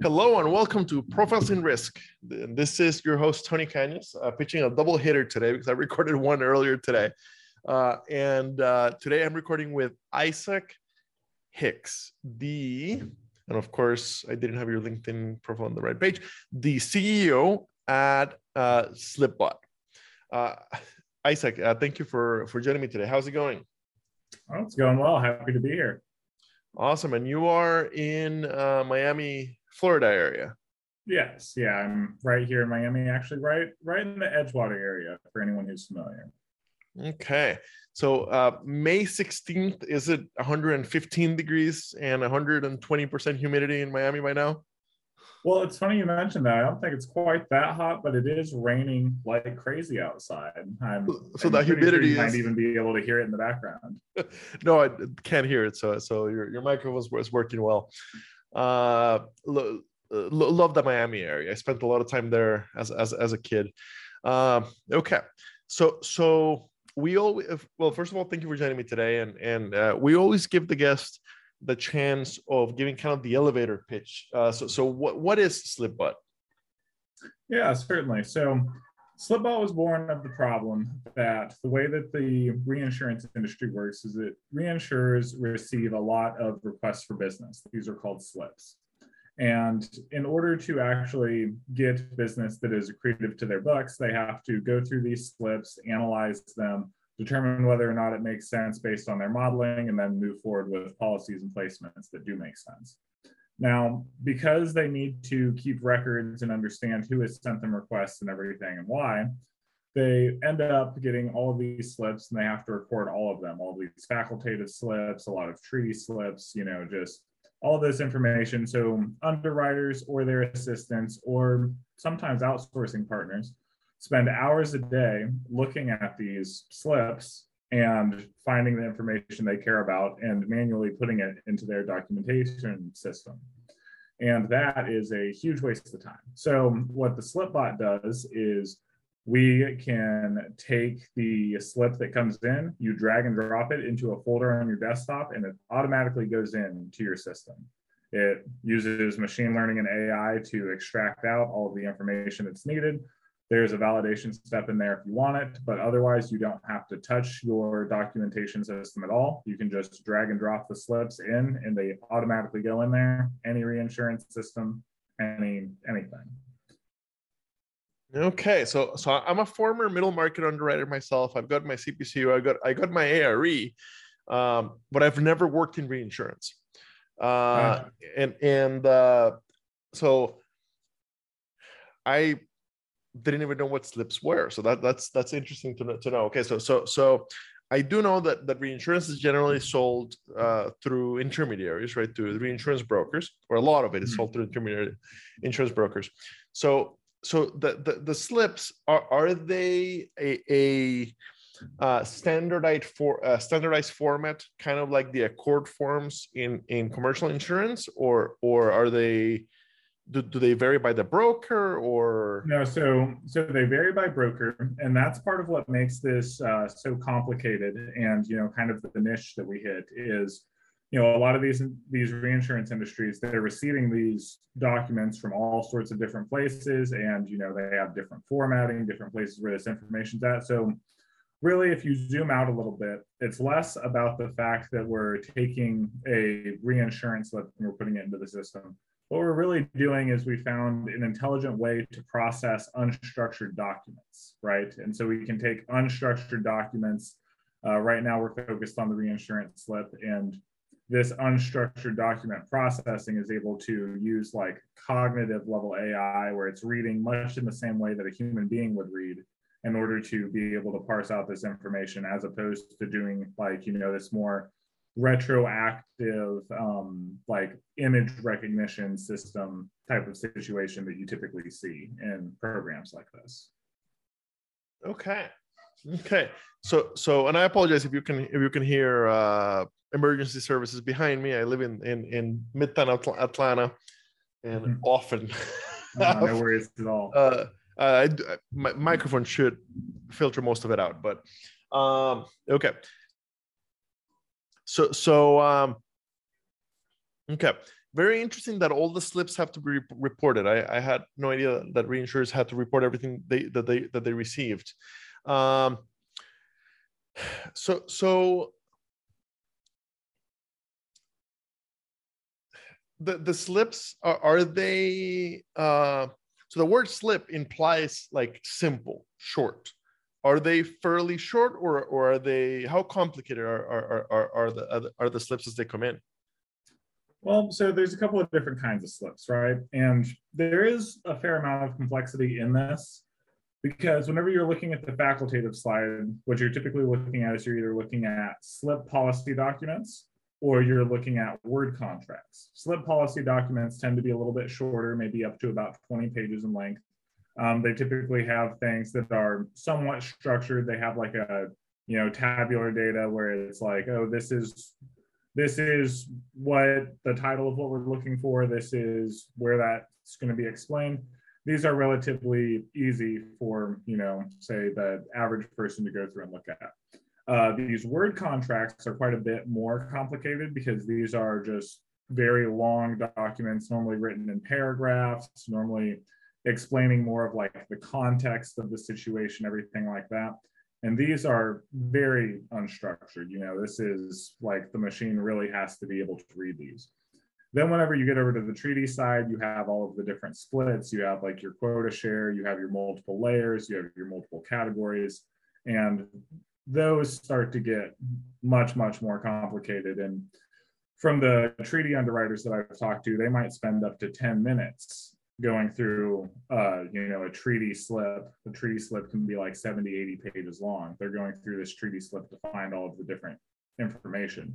Hello and welcome to Profiles in Risk. This is your host, Tony Cañas, uh, pitching a double hitter today because I recorded one earlier today. Uh, and uh, today I'm recording with Isaac Hicks, the, and of course, I didn't have your LinkedIn profile on the right page, the CEO at uh, Slipbot. Uh, Isaac, uh, thank you for, for joining me today. How's it going? Oh, it's going well. Happy to be here. Awesome. And you are in Miami, Florida area. Yes, yeah, I'm right here in Miami, actually, right, right in the Edgewater area. For anyone who's familiar. Okay, so uh, May 16th is it 115 degrees and 120 percent humidity in Miami by now? Well, it's funny you mentioned that. I don't think it's quite that hot, but it is raining like crazy outside. I'm, so I'm the humidity sure you is... might even be able to hear it in the background. no, I can't hear it. So, so your your microphone is working well. Uh, lo- lo- love the Miami area. I spent a lot of time there as as, as a kid. Um, okay, so so we always well first of all thank you for joining me today. And and uh, we always give the guest the chance of giving kind of the elevator pitch. Uh, so so what what is slipbot yeah certainly. So slipbot was born of the problem that the way that the reinsurance industry works is that reinsurers receive a lot of requests for business these are called slips and in order to actually get business that is accretive to their books, they have to go through these slips, analyze them, determine whether or not it makes sense based on their modeling, and then move forward with policies and placements that do make sense. Now, because they need to keep records and understand who has sent them requests and everything and why, they end up getting all of these slips and they have to record all of them, all of these facultative slips, a lot of treaty slips, you know, just all this information. So underwriters or their assistants or sometimes outsourcing partners spend hours a day looking at these slips and finding the information they care about and manually putting it into their documentation system. And that is a huge waste of time. So what the SlipBot does is we can take the slip that comes in, you drag and drop it into a folder on your desktop, and it automatically goes into your system. It uses machine learning and AI to extract out all of the information that's needed. There's a validation step in there if you want it, but otherwise, you don't have to touch your documentation system at all. You can just drag and drop the slips in, and they automatically go in there. Any reinsurance system, any anything. Okay, so so I'm a former middle market underwriter myself. I've got my CPCU, I got I got my ARE, um, but I've never worked in reinsurance. Uh, and and uh, so I didn't even know what slips were. So that that's that's interesting to know, to know. Okay, so so so I do know that that reinsurance is generally sold uh, through intermediaries, right? Through the reinsurance brokers, or a lot of it is sold through intermediary insurance brokers. So so the, the, the slips are are they a, a uh, standardized for uh, standardized format, kind of like the ACORD forms in in commercial insurance, or or are they do, do they vary by the broker or? No so so they vary by broker and that's part of what makes this uh, so complicated and you know kind of the niche that we hit is you know a lot of these these reinsurance industries they're receiving these documents from all sorts of different places and you know they have different formatting different places where this information's at. So really if you zoom out a little bit it's less about the fact that we're taking a reinsurance slip and we're putting it into the system what we're really doing is we found an intelligent way to process unstructured documents right? And so we can take unstructured documents uh, right now we're focused on the reinsurance slip and this unstructured document processing is able to use like cognitive level AI, where it's reading much in the same way that a human being would read in order to be able to parse out this information, as opposed to doing like, you know, this more retroactive, um, like image recognition system type of situation that you typically see in programs like this. Okay. Okay. So, so, and I apologize if you can, if you can hear, uh, emergency services behind me. I live in in, in Midtown Atlanta, and mm-hmm. often. no, no worries at all. Uh, uh, my microphone should filter most of it out, but um, okay. So so um, okay. very interesting that all the slips have to be reported. I, I had no idea that reinsurers had to report everything they that they that they received. Um, so so the the slips are, are they uh, so the word slip implies like simple, short. Are they fairly short, or or are they how complicated are are are, are the are the slips as they come in? Well, so there's a couple of different kinds of slips, right? And there is a fair amount of complexity in this because whenever you're looking at the facultative slide, what you're typically looking at is you're either looking at slip policy documents or you're looking at word contracts. Slip policy documents tend to be a little bit shorter, maybe up to about 20 pages in length. Um, they typically have things that are somewhat structured. They have like a, you know, tabular data where it's like, oh, this is this is what the title of what we're looking for. This is where that's going to be explained. These are relatively easy for, you know, say the average person to go through and look at. Uh, these word contracts are quite a bit more complicated because these are just very long documents, normally written in paragraphs, normally explaining more of like the context of the situation, everything like that. And these are very unstructured. You know, this is like the machine really has to be able to read these. Then, whenever you get over to the treaty side, you have all of the different splits. You have like your quota share, you have your multiple layers, you have your multiple categories. And those start to get much, much more complicated. And from the treaty underwriters that I've talked to, they might spend up to 10 minutes going through uh, you know a treaty slip. The treaty slip can be like 70 80 pages long. They're going through this treaty slip to find all of the different information.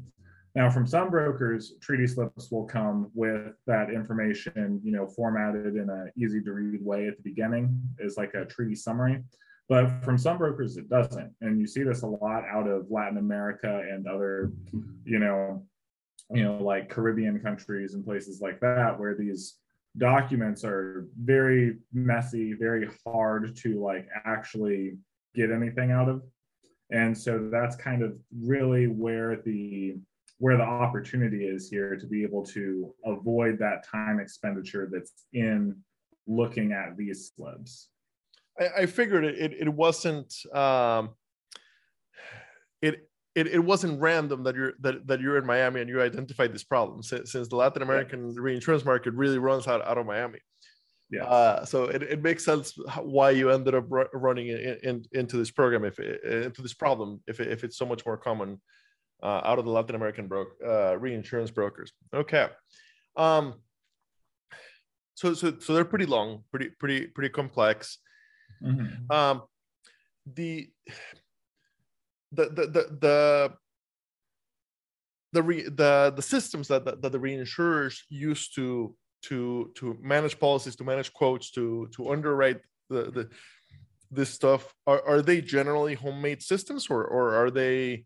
Now from some brokers treaty slips will come with that information you know formatted in an easy to read way at the beginning is like a treaty summary. But from some brokers it doesn't. And you see this a lot out of latin america and other you know you know like caribbean countries and places like that where these documents are very messy, very hard to like actually get anything out of. And so that's kind of really where the where the opportunity is here to be able to avoid that time expenditure that's in looking at these slips. I, I figured it, it, it wasn't um, it it, it wasn't random that you're that, that you're in Miami and you identified this problem since, since the Latin American yeah. reinsurance market really runs out, out of Miami. Yeah. Uh, so it, it makes sense why you ended up running in, in, into this program if into this problem if, if it's so much more common uh, out of the Latin American bro- uh, reinsurance brokers. Okay. Um, so so so they're pretty long, pretty pretty pretty complex. Mm-hmm. Um, the the the the the the systems that, that, that the reinsurers use to to to manage policies to manage quotes to to underwrite the the this stuff are, are they generally homemade systems or or are they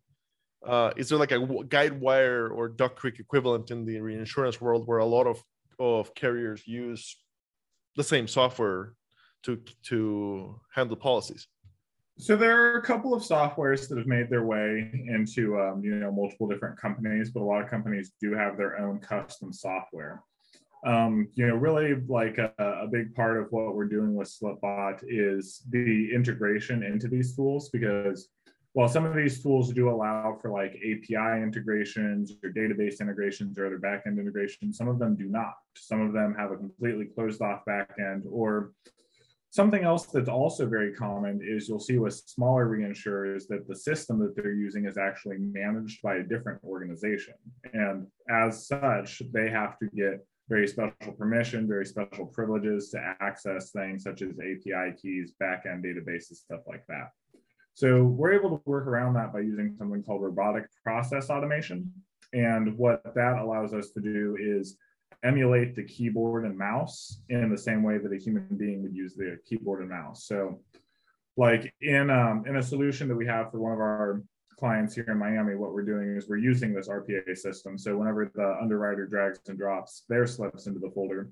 uh, is there like a Guidewire or duck creek equivalent in the reinsurance world where a lot of of carriers use the same software to to handle policies so there are a couple of softwares that have made their way into um, you know multiple different companies, but a lot of companies do have their own custom software. Um, you know, really like a, a, big part of what we're doing with SlipBot is the integration into these tools because while some of these tools do allow for like API integrations or database integrations or other backend integrations, some of them do not. Some of them have a completely closed off backend or Something else that's also very common is you'll see with smaller reinsurers that the system that they're using is actually managed by a different organization. And as such, they have to get very special permission, very special privileges to access things such as API keys, backend databases, stuff like that. So we're able to work around that by using something called robotic process automation. And what that allows us to do is emulate the keyboard and mouse in the same way that a human being would use the keyboard and mouse. So, like in um, in a solution that we have for one of our clients here in Miami, what we're doing is we're using this RPA system. So whenever the underwriter drags and drops their slips into the folder,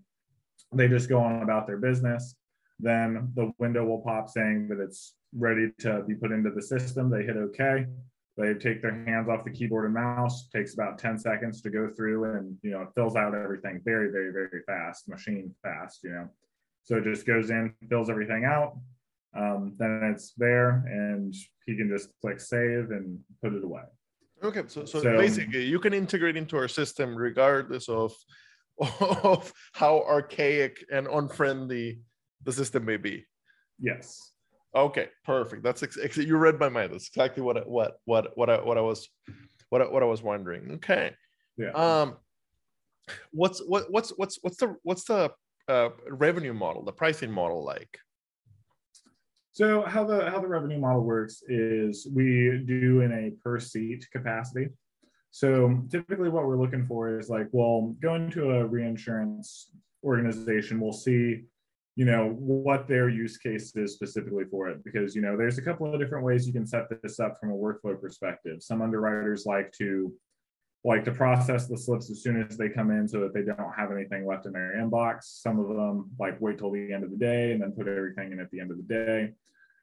they just go on about their business. Then the window will pop saying that it's ready to be put into the system. They hit OK. They take their hands off the keyboard and mouse takes about 10 seconds to go through and you know it fills out everything very very very fast machine fast you know. So it just goes in fills everything out um, then it's there and he can just click save and put it away. Okay so, so, so basically you can integrate into our system regardless of of how archaic and unfriendly the system may be. Yes Okay, perfect. That's ex- you read my mind. That's exactly what I, what what what I what I was what I, what I was wondering. Okay. Yeah. Um, what's what what's what's what's the what's the uh, revenue model, the pricing model like? So how the how the revenue model works is we do in a per seat capacity. So typically what we're looking for is like, well, going to a reinsurance organization, we'll see you know what their use case is specifically for it because you know there's a couple of different ways you can set this up from a workflow perspective. Some underwriters like to like to process the slips as soon as they come in so that they don't have anything left in their inbox. Some of them like wait till the end of the day and then put everything in at the end of the day.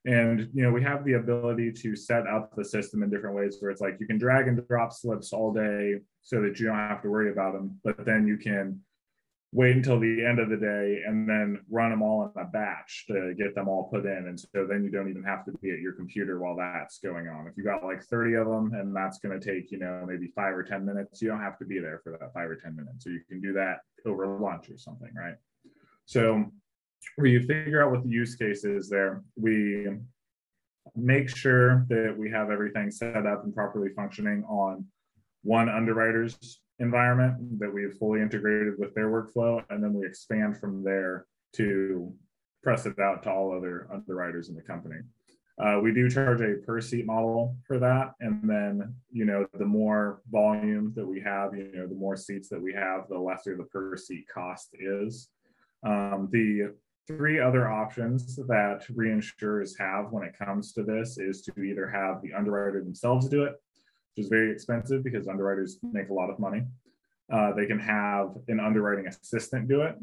And you know we have the ability to set up the system in different ways where it's like you can drag and drop slips all day so that you don't have to worry about them but then you can wait until the end of the day and then run them all in a batch to get them all put in. And so then you don't even have to be at your computer while that's going on. If you got like 30 of them and that's going to take, you know, maybe five or 10 minutes, you don't have to be there for that five or 10 minutes. So you can do that over lunch or something, right? So we figure out what the use case is there. We make sure that we have everything set up and properly functioning on one underwriter's environment that we've fully integrated with their workflow, and then we expand from there to press it out to all other underwriters in the company. Uh, we do charge a per seat model for that, and then you know the more volume that we have, you know the more seats that we have, the lesser the per seat cost is. Um, the three other options that reinsurers have when it comes to this is to either have the underwriter themselves do it, which is very expensive because underwriters make a lot of money. Uh, they can have an underwriting assistant do it,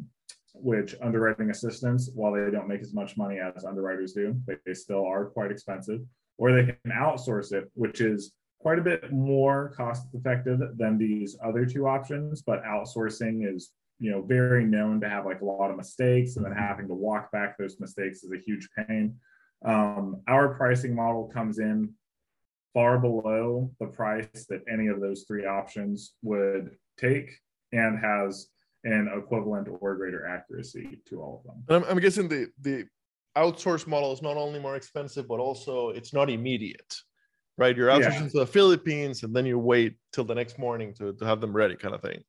which underwriting assistants, while they don't make as much money as underwriters do, they, they still are quite expensive. Or they can outsource it, which is quite a bit more cost effective than these other two options, but outsourcing is you know very known to have like a lot of mistakes and then having to walk back those mistakes is a huge pain um, our pricing model comes in far below the price that any of those three options would take and has an equivalent or greater accuracy to all of them. And I'm, I'm guessing the the outsource model is not only more expensive, but also it's not immediate, right? You're outsourcing yeah. to the Philippines and then you wait till the next morning to, to have them ready, kind of thing.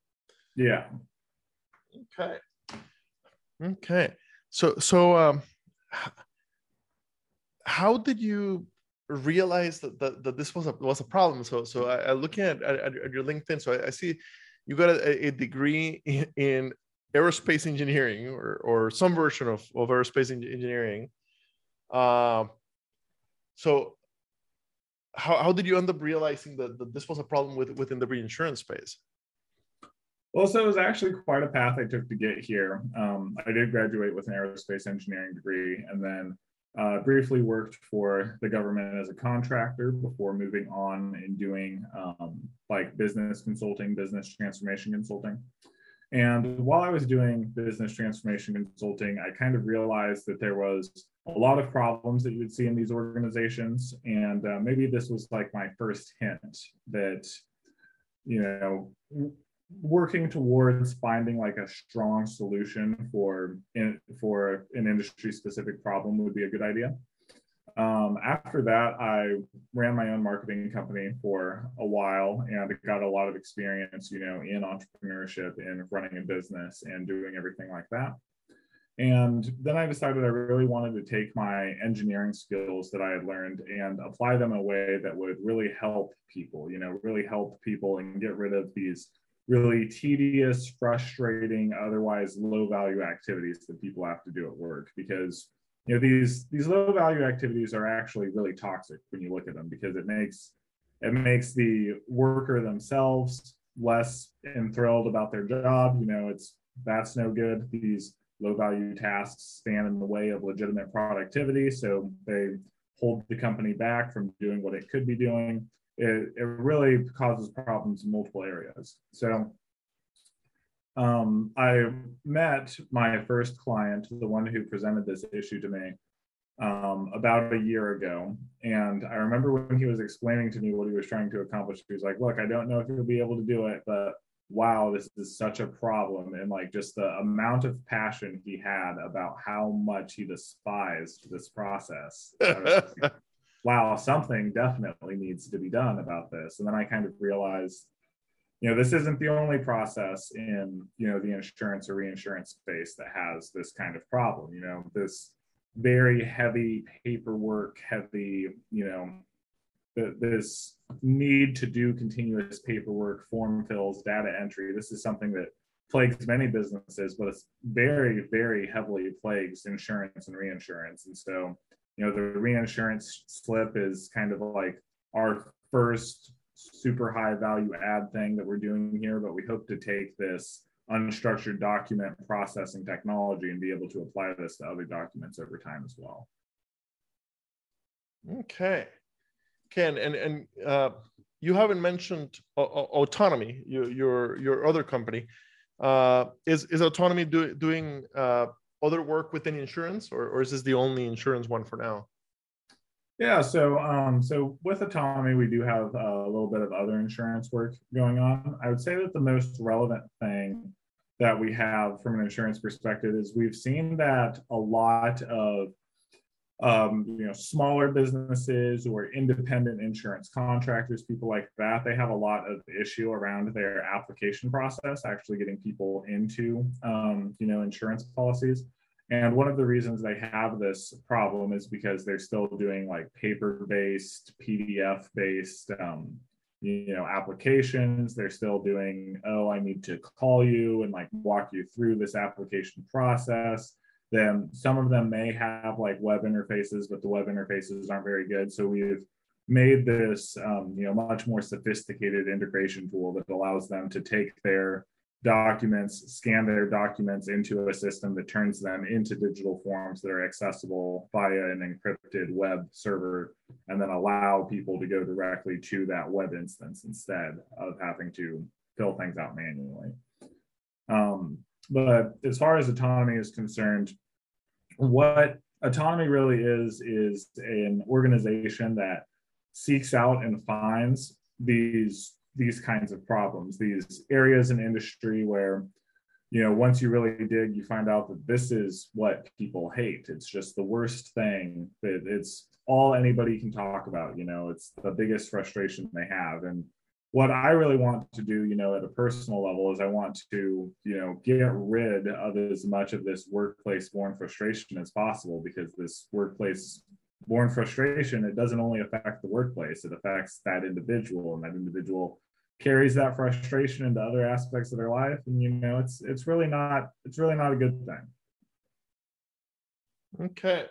Yeah. Okay. Okay. So so um how did you realized that, that, that this was a was a problem. So so I, I looking at, at, at, your LinkedIn, so I, I see you got a, a degree in, in, aerospace engineering or or some version of, of aerospace engineering. Um, so how, how did you end up realizing that, that this was a problem with within the reinsurance space? Well, so it was actually quite a path I took to get here. Um, I did graduate with an aerospace engineering degree, and then uh, briefly worked for the government as a contractor before moving on and doing um, like business consulting, business transformation consulting. And while I was doing business transformation consulting, I kind of realized that there was a lot of problems that you would see in these organizations. And uh, maybe this was like my first hint that, you know, working towards finding like a strong solution for in, for an industry specific problem would be a good idea. Um, after that, I ran my own marketing company for a while and got a lot of experience, you know, in entrepreneurship, in running a business, and doing everything like that. And then I decided I really wanted to take my engineering skills that I had learned and apply them in a way that would really help people, you know, really help people and get rid of these really tedious, frustrating, otherwise low value activities that people have to do at work because you know these these low value activities are actually really toxic when you look at them because it makes it makes the worker themselves less enthralled about their job. You know it's that's no good. These low value tasks stand in the way of legitimate productivity. So they hold the company back from doing what it could be doing it, it really causes problems in multiple areas. So um, I met my first client, the one who presented this issue to me, um, about a year ago. And I remember when he was explaining to me what he was trying to accomplish, he was like, Look, I don't know if you'll be able to do it, but wow, this is such a problem. And like just the amount of passion he had about how much he despised this process. wow, something definitely needs to be done about this. And then I kind of realized, you know, this isn't the only process in, you know, the insurance or reinsurance space that has this kind of problem. You know, this very heavy paperwork, heavy, you know, this need to do continuous paperwork, form fills, data entry. This is something that plagues many businesses, but it's very, very heavily plagues insurance and reinsurance. And so, you know, the reinsurance slip is kind of like our first super high value add thing that we're doing here, but we hope to take this unstructured document processing technology and be able to apply this to other documents over time as well. Okay. Ken, and and uh, you haven't mentioned autonomy, your your your other company. Uh, is is autonomy do, doing uh, other work within insurance, or or is this the only insurance one for now? Yeah, so um, so with autonomy, we do have a little bit of other insurance work going on. I would say that the most relevant thing that we have from an insurance perspective is we've seen that a lot of um, you know smaller businesses or independent insurance contractors people like that they have a lot of issue around their application process actually getting people into um, you know insurance policies. And one of the reasons they have this problem is because they're still doing like paper based pdf based um, you know applications. They're still doing oh i need to call you and like walk you through this application process then some of them may have like web interfaces, but the web interfaces aren't very good. So we've made this um, you know much more sophisticated integration tool that allows them to take their documents, scan their documents into a system that turns them into digital forms that are accessible via an encrypted web server, and then allow people to go directly to that web instance instead of having to fill things out manually. Um, but as far as autonomy is concerned, what autonomy really is is an organization that seeks out and finds these these kinds of problems, these areas in industry where you know once you really dig you find out that this is what people hate. It's just the worst thing. That it's all anybody can talk about you know it's the biggest frustration they have. And what I really want to do, you know, at a personal level is I want to, you know, get rid of as much of this workplace born frustration as possible because this workplace born frustration, it doesn't only affect the workplace, it affects that individual and that individual carries that frustration into other aspects of their life. And, you know, it's, it's really not, it's really not a good thing. Okay.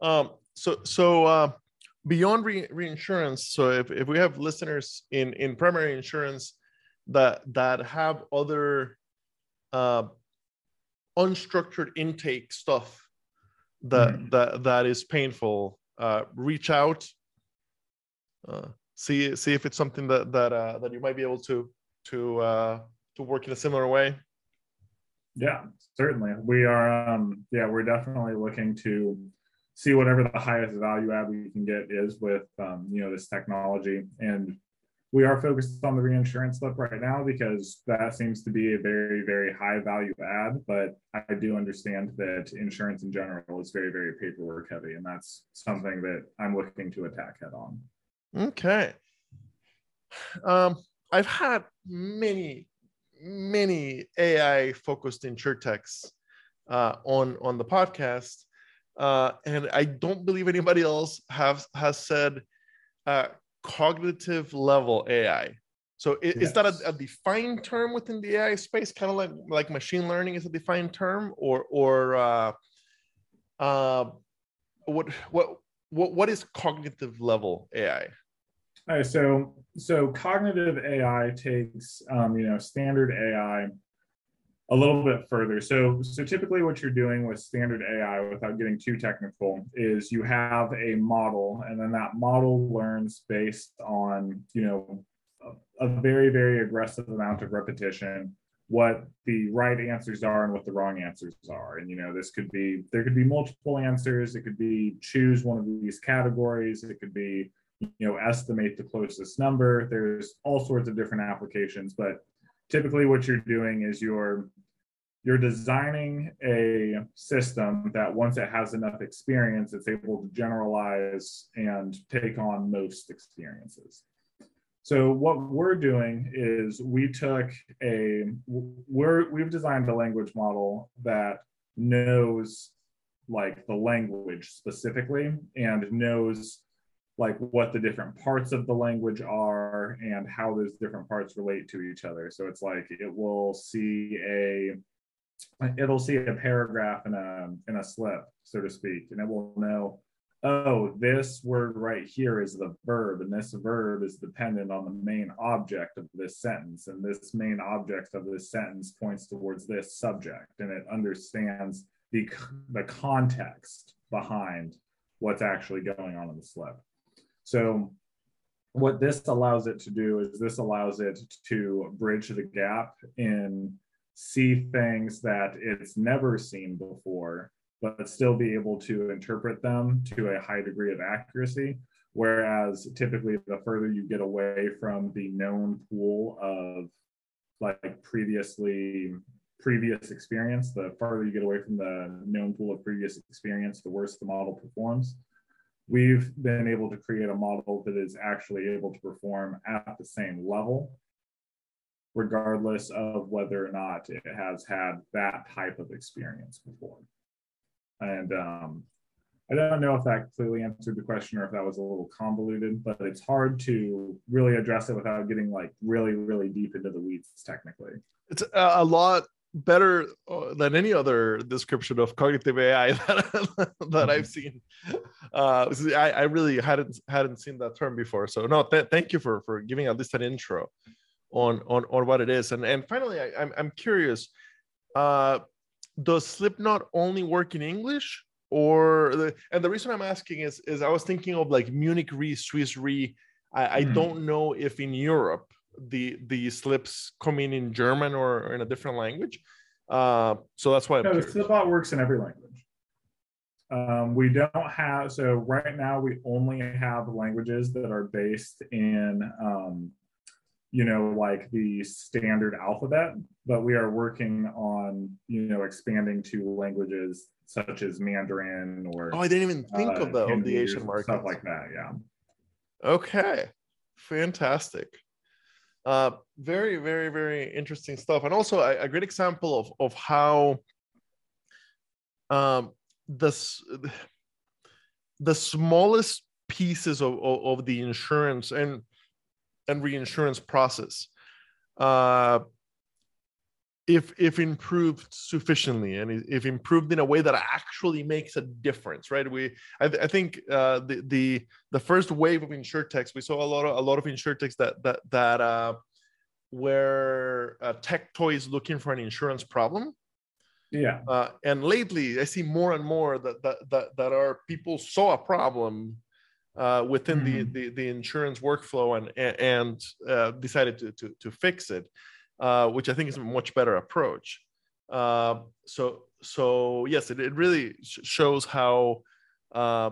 Um, so, so, uh, beyond re- reinsurance so if, if we have listeners in in primary insurance that that have other uh, unstructured intake stuff that mm. that that is painful uh, reach out uh, see see if it's something that that uh, that you might be able to to uh, to work in a similar way yeah certainly we are um yeah we're definitely looking to see whatever the highest value add we can get is with um, you know this technology. And we are focused on the reinsurance slip right now because that seems to be a very very high value add. But i do understand that insurance in general is very very paperwork heavy and that's something that i'm looking to attack head on. Okay. Um, i've had many many ai focused insurtechs uh, on on the podcast uh, and I don't believe anybody else has has said uh, cognitive level AI. So is, yes. is that a, a, defined term within the AI space, kind of like like machine learning is a defined term, or or uh, uh, what what what what is cognitive level AI? All right, so so cognitive AI takes um, you know standard AI a little bit further. So, so typically, what you're doing with standard AI, without getting too technical, is you have a model, and then that model learns based on you know a, very very aggressive amount of repetition what the right answers are and what the wrong answers are. And you know, this could be there could be multiple answers. It could be choose one of these categories. It could be you know estimate the closest number. There's all sorts of different applications, but typically what you're doing is you're you're designing a system that once it has enough experience it's able to generalize and take on most experiences. So what we're doing is we took a we're we've designed a language model that knows like the language specifically and knows like what the different parts of the language are and how those different parts relate to each other. So it's like it will see a it'll see a paragraph in a in a slip, so to speak, and it will know, oh, this word right here is the verb, and this verb is dependent on the main object of this sentence, and this main object of this sentence points towards this subject, and it understands the the context behind what's actually going on in the slip. So what this allows it to do is this allows it to bridge the gap and see things that it's never seen before, but still be able to interpret them to a high degree of accuracy. Whereas typically, the further you get away from the known pool of like previously previous experience, the farther you get away from the known pool of previous experience, the worse the model performs we've been able to create a model that is actually able to perform at the same level, regardless of whether or not it has had that type of experience before. And um, I don't know if that clearly answered the question or if that was a little convoluted, but it's hard to really address it without getting like really, really deep into the weeds technically. It's a lot better uh, than any other description of cognitive AI that, that I've seen. Uh, I, I, really hadn't hadn't seen that term before. So no, th- thank you for for giving at least an intro on on on what it is. And and finally, I, am I'm, I'm curious. Uh, does Slipknot only work in English, or the, and the reason I'm asking is is I was thinking of like Munich Re, Swiss Re. I, I mm. don't know if in Europe the the slips come in in German or in a different language. Uh, so that's why. No, the slipbot works in every language. Um, we don't have so right now we only have languages that are based in um, you know like the standard alphabet but we are working on you know expanding to languages such as mandarin or oh i didn't even think uh, of the, of the asian market stuff like that yeah okay fantastic uh, very, very, very interesting stuff, and also a, a great example of of how um, the the smallest pieces of, of, of the insurance and and reinsurance process uh, if if improved sufficiently and if improved in a way that actually makes a difference right? We i, th- I think uh, the the the first wave of insurtechs we saw a lot of a lot of insurtechs that that that uh were uh, tech toys looking for an insurance problem. Yeah. Uh, and lately i see more and more that that that, that are people saw a problem uh, within mm-hmm. the, the, the insurance workflow and and uh, decided to, to to fix it uh, which I think is a much better approach. Uh, so, so yes, it, it really sh- shows how uh,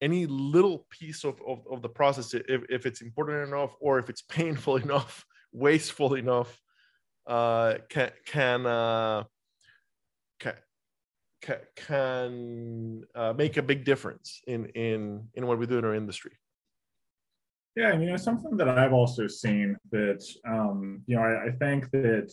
any little piece of, of, of, the process, if, if it's important enough or if it's painful enough, wasteful enough, uh, can can uh, can can uh, make a big difference in in in what we do in our industry. Yeah, and you know something that I've also seen that um, you know I, I think that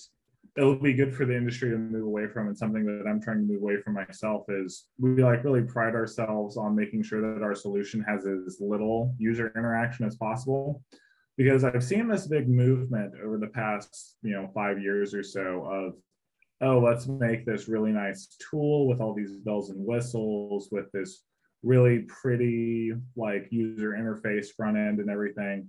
it'll be good for the industry to move away from and something that i'm trying to move away from myself is we like really pride ourselves on making sure that our solution has as little user interaction as possible. Because i've seen this big movement over the past you know five years or so of oh let's make this really nice tool with all these bells and whistles with this really pretty like user interface front end and everything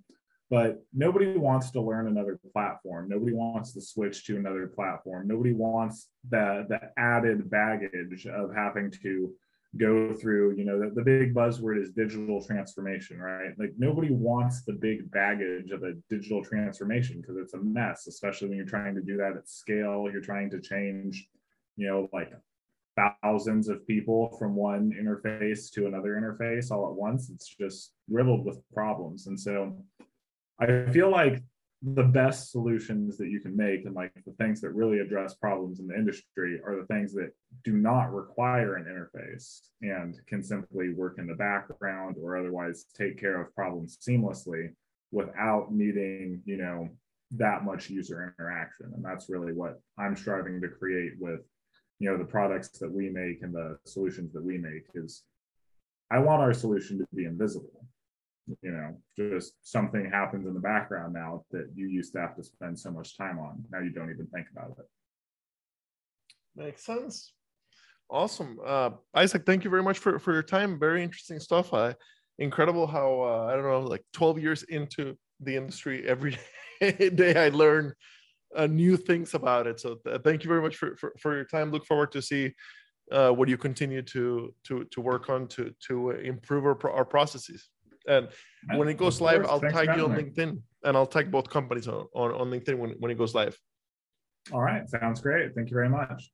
but nobody wants to learn another platform. Nobody wants to switch to another platform. Nobody wants the the added baggage of having to go through, you know, the, the big buzzword is digital transformation, right? Like nobody wants the big baggage of a digital transformation because it's a mess, especially when you're trying to do that at scale. You're trying to change, you know, like thousands of people from one interface to another interface all at once. It's just riddled with problems. And so I feel like the best solutions that you can make and like the things that really address problems in the industry are the things that do not require an interface and can simply work in the background or otherwise take care of problems seamlessly without needing you know that much user interaction and that's really what i'm striving to create with you know the products that we make and the solutions that we make is i want our solution to be invisible. You know just something happens in the background now that you used to have to spend so much time on. Now you don't even think about it. Makes sense. Awesome. Uh, isaac thank you very much for, for your time. Very interesting stuff. Uh, incredible how uh, i don't know like 12 years into the industry every day i learn uh, new things about it so th- thank you very much for, for, for your time look forward to see uh, what you continue to to to work on to to improve our, our processes and when it goes live, I'll Thanks tag you on LinkedIn and I'll tag both companies on, on, on LinkedIn when, when it goes live. All right. Sounds great. Thank you very much.